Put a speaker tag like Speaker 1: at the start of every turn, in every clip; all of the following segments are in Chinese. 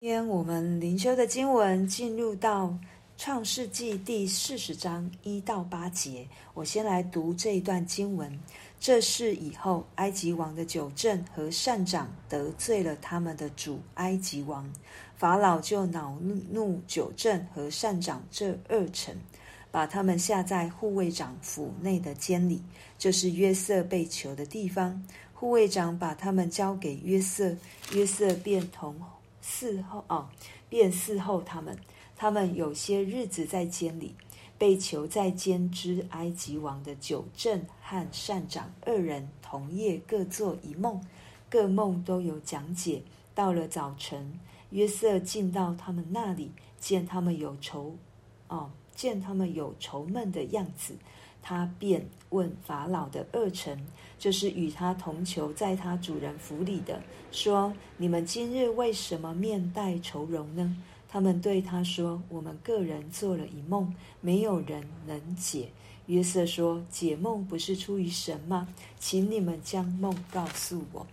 Speaker 1: 今天我们灵修的经文进入到创世纪第四十章一到八节。我先来读这一段经文。这事以后，埃及王的酒政和善长得罪了他们的主埃及王，法老就恼怒酒政和善长这二臣，把他们下在护卫长府内的监里，这是约瑟被囚的地方。护卫长把他们交给约瑟，约瑟便同。伺候啊，便伺候他们。他们有些日子在监里，被囚在监之埃及王的酒政和善长二人同夜各做一梦，各梦都有讲解。到了早晨，约瑟进到他们那里，见他们有愁，哦，见他们有愁闷的样子。他便问法老的二臣，就是与他同囚在他主人府里的，说：“你们今日为什么面带愁容呢？”他们对他说：“我们个人做了一梦，没有人能解。”约瑟说：“解梦不是出于神吗？请你们将梦告诉我。”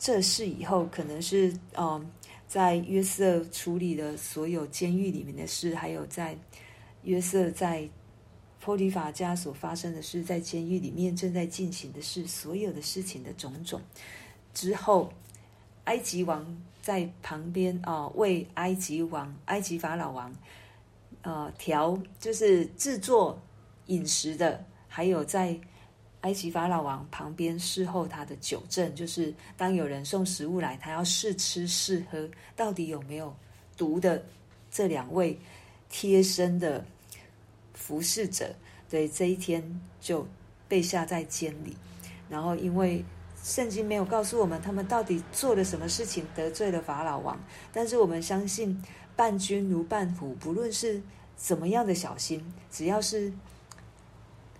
Speaker 1: 这事以后，可能是嗯，在约瑟处理的所有监狱里面的事，还有在约瑟在。波利法家所发生的事，在监狱里面正在进行的事，所有的事情的种种之后，埃及王在旁边啊、为埃及王、埃及法老王呃调，就是制作饮食的，还有在埃及法老王旁边侍候他的酒政，就是当有人送食物来，他要试吃试喝，到底有没有毒的这两位贴身的。服侍者，对这一天就被下在监里，然后因为圣经没有告诉我们他们到底做了什么事情得罪了法老王，但是我们相信伴君如伴虎，不论是怎么样的小心，只要是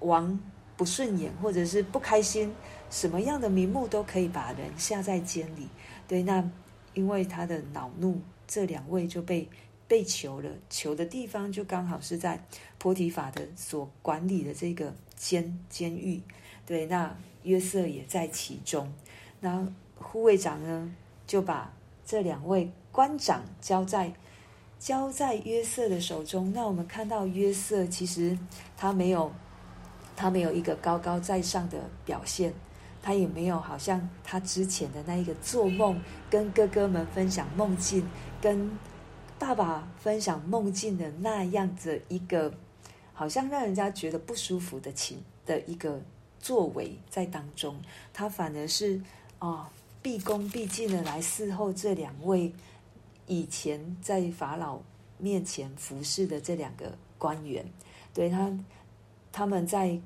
Speaker 1: 王不顺眼或者是不开心，什么样的名目都可以把人下在监里。对，那因为他的恼怒，这两位就被。被囚了，囚的地方就刚好是在波提法的所管理的这个监监狱。对，那约瑟也在其中。那护卫长呢，就把这两位官长交在交在约瑟的手中。那我们看到约瑟其实他没有他没有一个高高在上的表现，他也没有好像他之前的那一个做梦，跟哥哥们分享梦境，跟。爸爸分享梦境的那样子一个，好像让人家觉得不舒服的情的一个作为在当中，他反而是啊毕恭毕敬的来伺候这两位以前在法老面前服侍的这两个官员，对他他们在。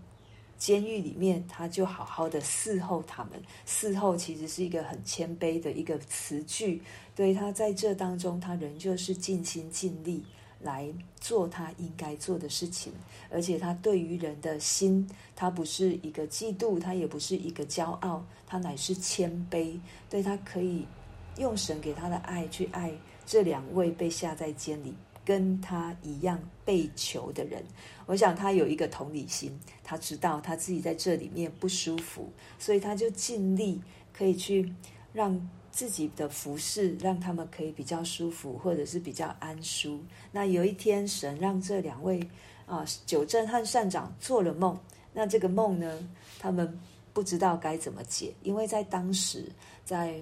Speaker 1: 监狱里面，他就好好的伺候他们。伺候其实是一个很谦卑的一个词句，对，他在这当中，他仍旧是尽心尽力来做他应该做的事情。而且他对于人的心，他不是一个嫉妒，他也不是一个骄傲，他乃是谦卑。对，他可以用神给他的爱去爱这两位被下在监里。跟他一样被囚的人，我想他有一个同理心，他知道他自己在这里面不舒服，所以他就尽力可以去让自己的服饰，让他们可以比较舒服，或者是比较安舒。那有一天，神让这两位啊，酒政和善长做了梦，那这个梦呢，他们不知道该怎么解，因为在当时，在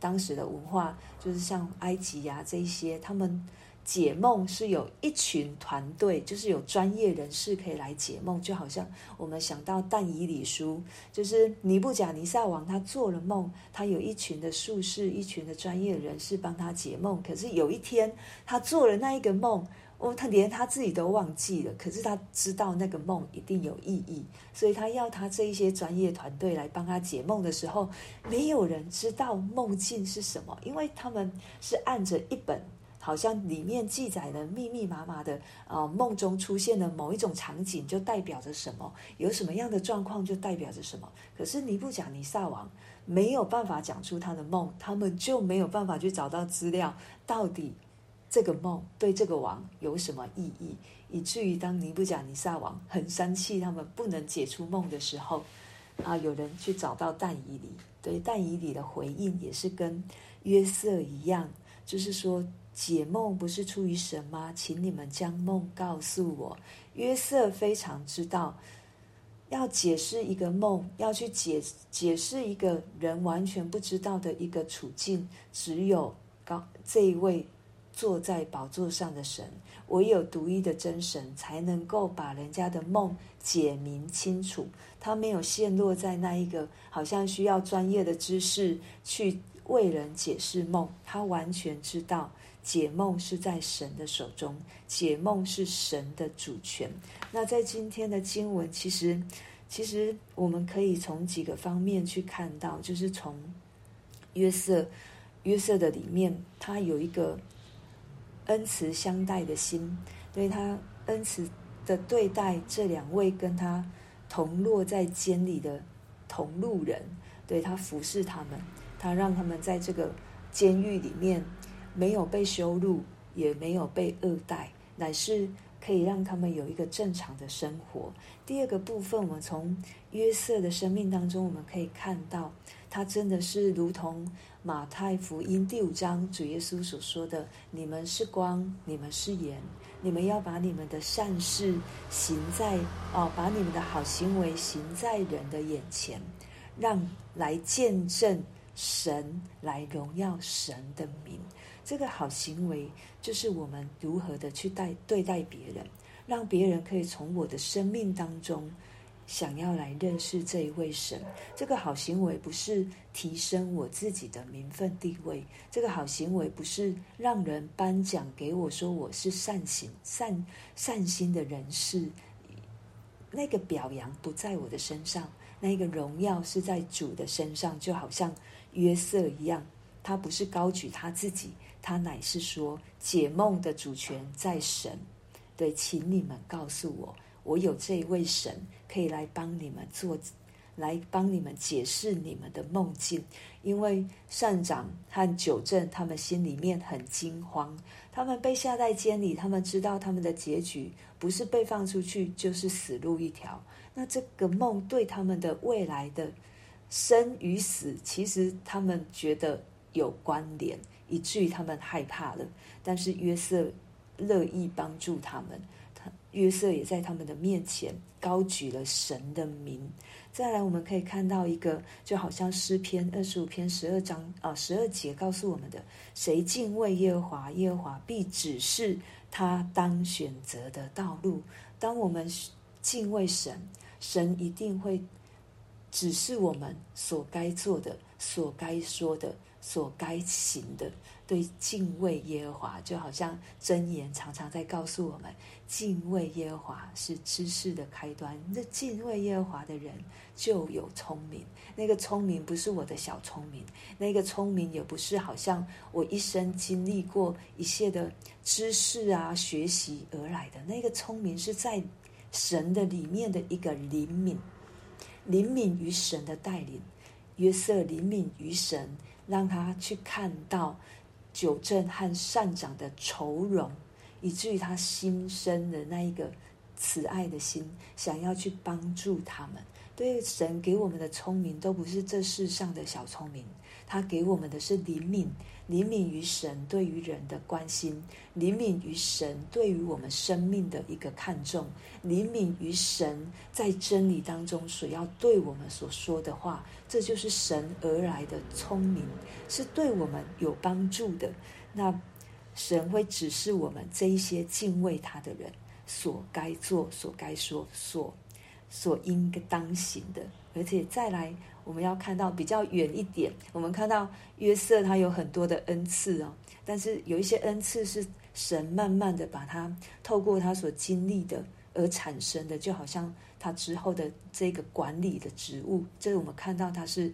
Speaker 1: 当时的文化，就是像埃及呀、这些，他们。解梦是有一群团队，就是有专业人士可以来解梦，就好像我们想到但以理书，就是尼布甲尼撒王他做了梦，他有一群的术士，一群的专业人士帮他解梦。可是有一天他做了那一个梦，哦，他连他自己都忘记了，可是他知道那个梦一定有意义，所以他要他这一些专业团队来帮他解梦的时候，没有人知道梦境是什么，因为他们是按着一本。好像里面记载的密密麻麻的，呃，梦中出现的某一种场景就代表着什么，有什么样的状况就代表着什么。可是尼布甲尼撒王没有办法讲出他的梦，他们就没有办法去找到资料，到底这个梦对这个王有什么意义，以至于当尼布甲尼撒王很生气，他们不能解除梦的时候，啊，有人去找到但以理，对但以理的回应也是跟约瑟一样。就是说解梦不是出于神吗？请你们将梦告诉我。约瑟非常知道，要解释一个梦，要去解解释一个人完全不知道的一个处境，只有高这一位坐在宝座上的神，唯有独一的真神才能够把人家的梦解明清楚。他没有陷落在那一个好像需要专业的知识去为人解释梦，他完全知道解梦是在神的手中，解梦是神的主权。那在今天的经文，其实其实我们可以从几个方面去看到，就是从约瑟约瑟的里面，他有一个恩慈相待的心，对他恩慈的对待这两位跟他同落在监里的同路人，对他服侍他们。他让他们在这个监狱里面没有被羞辱，也没有被恶待，乃是可以让他们有一个正常的生活。第二个部分，我们从约瑟的生命当中，我们可以看到，他真的是如同马太福音第五章主耶稣所说的：“你们是光，你们是盐，你们要把你们的善事行在哦，把你们的好行为行在人的眼前，让来见证。”神来荣耀神的名，这个好行为就是我们如何的去待对待别人，让别人可以从我的生命当中想要来认识这一位神。这个好行为不是提升我自己的名分地位，这个好行为不是让人颁奖给我说我是善行善善心的人士，那个表扬不在我的身上，那个荣耀是在主的身上，就好像。约瑟一样，他不是高举他自己，他乃是说解梦的主权在神。对，请你们告诉我，我有这一位神可以来帮你们做，来帮你们解释你们的梦境。因为善长和九正他们心里面很惊慌，他们被下在监里，他们知道他们的结局不是被放出去，就是死路一条。那这个梦对他们的未来的。生与死，其实他们觉得有关联，以至于他们害怕了。但是约瑟乐意帮助他们，约瑟也在他们的面前高举了神的名。再来，我们可以看到一个，就好像诗篇二十五篇十二章啊十二节告诉我们的：谁敬畏耶和华，耶和华必指示他当选择的道路。当我们敬畏神，神一定会。指示我们所该做的、所该说的、所该行的，对敬畏耶和华，就好像箴言常常在告诉我们：敬畏耶和华是知识的开端。那敬畏耶和华的人就有聪明。那个聪明不是我的小聪明，那个聪明也不是好像我一生经历过一切的知识啊、学习而来的。那个聪明是在神的里面的一个灵敏。灵敏于神的带领，约瑟灵敏于神，让他去看到久正和善长的愁容，以至于他心生的那一个慈爱的心，想要去帮助他们。对神给我们的聪明，都不是这世上的小聪明，他给我们的是灵敏。灵敏于神对于人的关心，灵敏于神对于我们生命的一个看重，灵敏于神在真理当中所要对我们所说的话，这就是神而来的聪明，是对我们有帮助的。那神会指示我们这一些敬畏他的人所该做、所该说、所所应当行的，而且再来。我们要看到比较远一点，我们看到约瑟他有很多的恩赐哦，但是有一些恩赐是神慢慢的把他透过他所经历的而产生的，就好像他之后的这个管理的职务，这个我们看到他是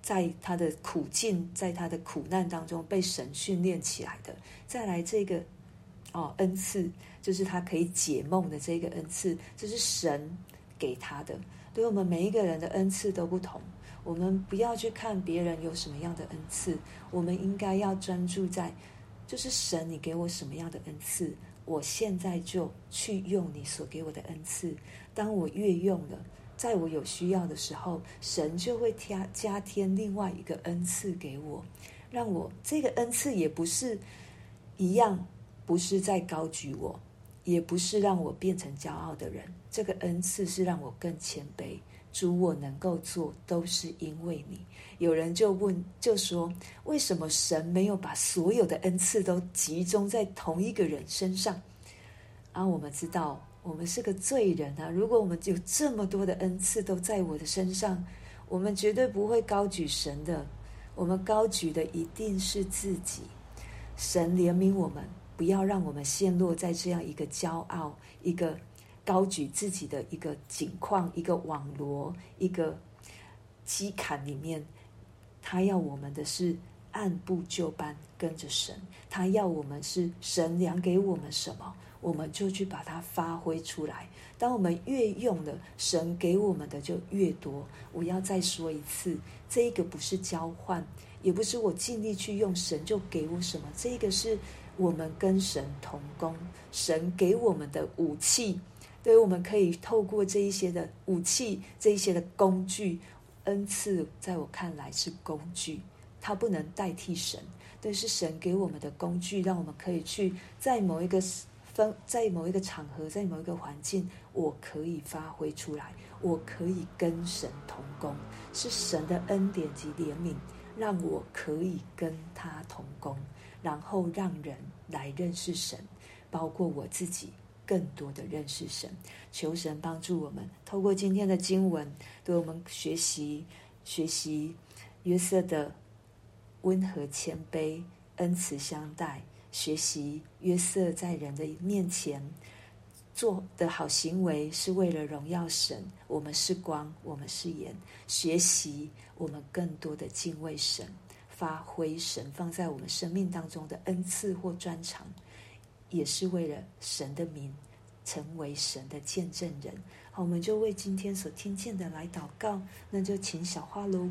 Speaker 1: 在他的苦境，在他的苦难当中被神训练起来的。再来这个哦恩赐，就是他可以解梦的这个恩赐，这是神给他的。对我们每一个人的恩赐都不同。我们不要去看别人有什么样的恩赐，我们应该要专注在，就是神，你给我什么样的恩赐，我现在就去用你所给我的恩赐。当我越用了，在我有需要的时候，神就会加加添另外一个恩赐给我。让我这个恩赐也不是一样，不是在高举我，也不是让我变成骄傲的人。这个恩赐是让我更谦卑。主，我能够做，都是因为你。有人就问，就说，为什么神没有把所有的恩赐都集中在同一个人身上？啊，我们知道，我们是个罪人啊。如果我们有这么多的恩赐都在我的身上，我们绝对不会高举神的。我们高举的一定是自己。神怜悯我们，不要让我们陷落在这样一个骄傲、一个高举自己的一个境况、一个网罗、一个机坎里面。他要我们的是按部就班跟着神，他要我们是神量给我们什么，我们就去把它发挥出来。当我们越用的，神给我们的就越多。我要再说一次。这个不是交换，也不是我尽力去用，神就给我什么。这个是我们跟神同工，神给我们的武器，对，我们可以透过这一些的武器，这一些的工具，恩赐，在我看来是工具，它不能代替神，对，是神给我们的工具，让我们可以去在某一个分，在某一个场合，在某一个环境，我可以发挥出来。我可以跟神同工，是神的恩典及怜悯，让我可以跟他同工，然后让人来认识神，包括我自己，更多的认识神。求神帮助我们，透过今天的经文，对我们学习学习约瑟的温和谦卑、恩慈相待，学习约瑟在人的面前。做的好行为是为了荣耀神，我们是光，我们是盐。学习我们更多的敬畏神，发挥神放在我们生命当中的恩赐或专长，也是为了神的名，成为神的见证人。好，我们就为今天所听见的来祷告，那就请小花喽。